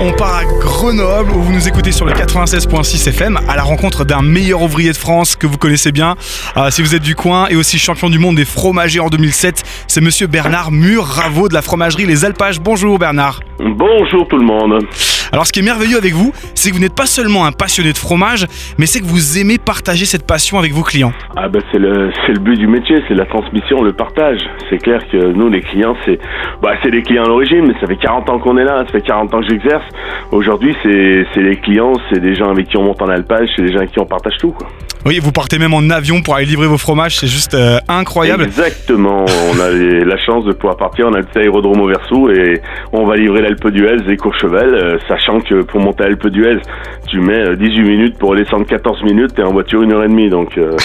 on part à Grenoble où vous nous écoutez sur le 96.6 FM à la rencontre d'un meilleur ouvrier de France que vous connaissez bien euh, si vous êtes du coin et aussi champion du monde des fromagers en 2007. C'est monsieur Bernard Mur-Ravo de la fromagerie Les Alpages. Bonjour Bernard. Bonjour tout le monde. Alors ce qui est merveilleux avec vous, c'est que vous n'êtes pas seulement un passionné de fromage, mais c'est que vous aimez partager cette passion avec vos clients. Ah ben c'est le le but du métier, c'est la transmission, le partage. C'est clair que nous les clients c'est bah c'est les clients à l'origine, mais ça fait 40 ans qu'on est là, ça fait 40 ans que j'exerce. Aujourd'hui c'est c'est les clients, c'est des gens avec qui on monte en alpage, c'est des gens avec qui on partage tout. Oui, vous partez même en avion pour aller livrer vos fromages, c'est juste euh, incroyable. Exactement, on a la chance de pouvoir partir, on a le petit aérodrome au Verso et on va livrer l'Alpe d'Huez et Courchevel, euh, sachant que pour monter à l'Alpe d'Huez, tu mets euh, 18 minutes pour descendre 14 minutes et en voiture une heure et demie, donc euh,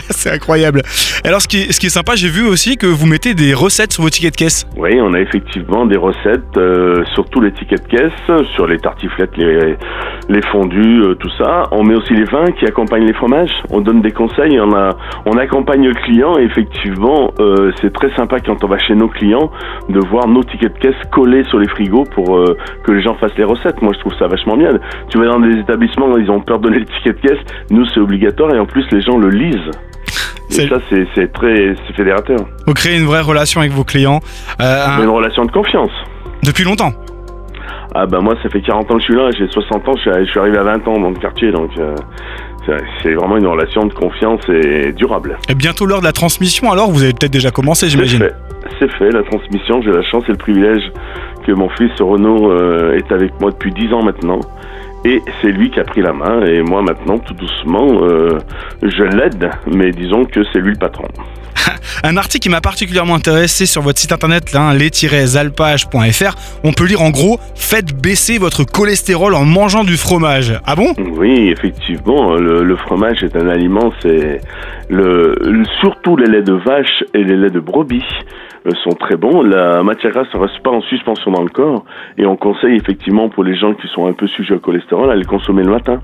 c'est incroyable. Alors ce qui, est, ce sympa, j'ai vu aussi que vous mettez des recettes sur vos tickets de caisse. oui, on a effectivement des recettes euh, sur tous les tickets de caisse, sur les tartiflettes, les, fondus, euh, tout ça. On met aussi les vins qui accompagnent les fromages. On donne des conseils, on, accompagne le client. Effectivement, euh, c'est très sympa quand on va chez nos clients de voir nos tickets de caisse collés sur les frigos pour euh, que les gens fassent les recettes. Moi, je trouve ça vachement bien. Tu vas dans des établissements, ils ont peur de donner le ticket de caisse. Nous, c'est obligatoire et en plus, les gens le lisent. Et ça, c'est très fédérateur. Vous créez une vraie relation avec vos clients euh, un- une relation de confiance. depuis longtemps. Ah bah moi ça fait 40 ans que je suis là, j'ai 60 ans, je suis, arrivé à 20 ans dans le quartier, donc euh, c'est- vraiment une relation de confiance et durable. Et bientôt l'heure de la transmission, alors vous avez peut-être déjà commencé, C'est j'imagine. fait, c'est fait, la transmission, j'ai la chance et le privilège que mon fils Renaud euh, est avec moi depuis 10 ans maintenant. Et c'est lui qui a pris la main et moi maintenant tout doucement euh, je l'aide, mais disons que c'est lui le patron. Un article qui m'a particulièrement intéressé sur votre site internet, là, les-alpage.fr, on peut lire en gros Faites baisser votre cholestérol en mangeant du fromage. Ah bon? Oui, effectivement, le, le fromage est un aliment, c'est le, surtout les laits de vache et les laits de brebis sont très bons. La matière grasse ne reste pas en suspension dans le corps et on conseille effectivement pour les gens qui sont un peu sujets au cholestérol à les consommer le matin.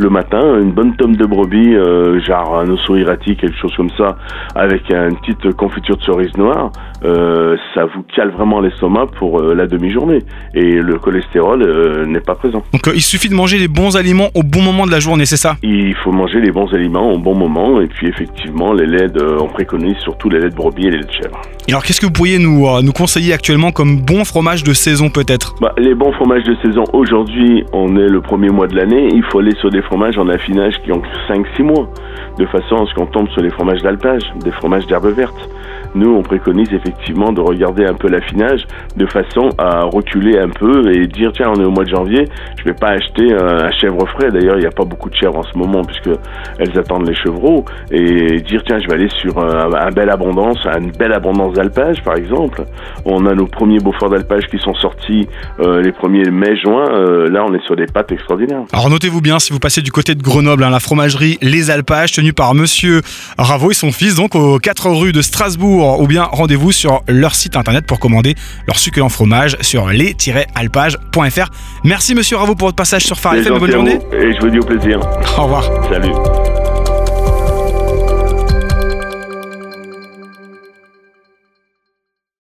Le matin, une bonne tome de brebis, euh, genre un ossoirati, quelque chose comme ça, avec une petite confiture de cerise noire, euh, ça vous cale vraiment l'estomac pour euh, la demi-journée. Et le cholestérol euh, n'est pas présent. Donc euh, il suffit de manger les bons aliments au bon moment de la journée, c'est ça? Il faut manger les bons aliments au bon moment et puis effectivement les laits de, on préconise surtout les laits de brebis et les laits de chèvre. Et alors qu'est-ce que vous pourriez nous, euh, nous conseiller actuellement comme bon fromage de saison peut-être? Bah, les bons fromages de saison, aujourd'hui on est le premier mois de l'année, il faut aller sur des fromages en affinage qui ont 5-6 mois, de façon à ce qu'on tombe sur les fromages d'alpage, des fromages d'herbe verte. Nous, on préconise effectivement de regarder un peu l'affinage de façon à reculer un peu et dire tiens, on est au mois de janvier, je vais pas acheter un, chèvre frais. D'ailleurs, il n'y a pas beaucoup de chèvres en ce moment puisque elles attendent les chevreaux et dire tiens, je vais aller sur un, un belle abondance, une belle abondance d'alpage par exemple. On a nos premiers Beaufort d'alpage qui sont sortis euh, les premiers mai-juin. Euh, là, on est sur des pâtes extraordinaires. Alors notez-vous bien si vous passez du côté de Grenoble, hein, la fromagerie Les Alpages, tenue par monsieur Ravo et son fils, donc aux 4 rue de Strasbourg, ou bien rendez-vous sur leur site internet pour commander leur succulent fromage sur les-alpages.fr. Merci monsieur Ravo pour votre passage sur Phare FM, bonne journée. et je vous dis au plaisir. Au revoir. Salut.